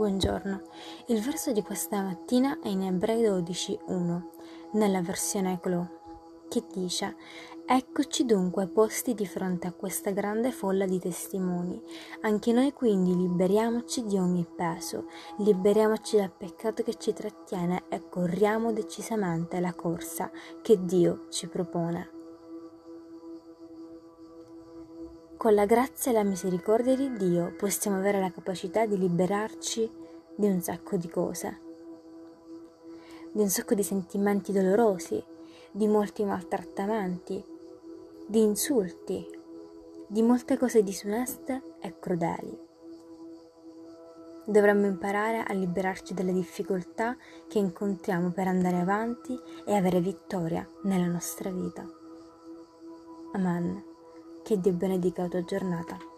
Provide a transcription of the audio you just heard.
Buongiorno. Il verso di questa mattina è in Ebrei 12:1, nella versione Eclo, che dice: Eccoci dunque posti di fronte a questa grande folla di testimoni. Anche noi quindi liberiamoci di ogni peso, liberiamoci dal peccato che ci trattiene e corriamo decisamente la corsa che Dio ci propone. Con la grazia e la misericordia di Dio possiamo avere la capacità di liberarci di un sacco di cose, di un sacco di sentimenti dolorosi, di molti maltrattamenti, di insulti, di molte cose disoneste e crudeli. Dovremmo imparare a liberarci dalle difficoltà che incontriamo per andare avanti e avere vittoria nella nostra vita. Amen. Che Dio benedica la tua giornata.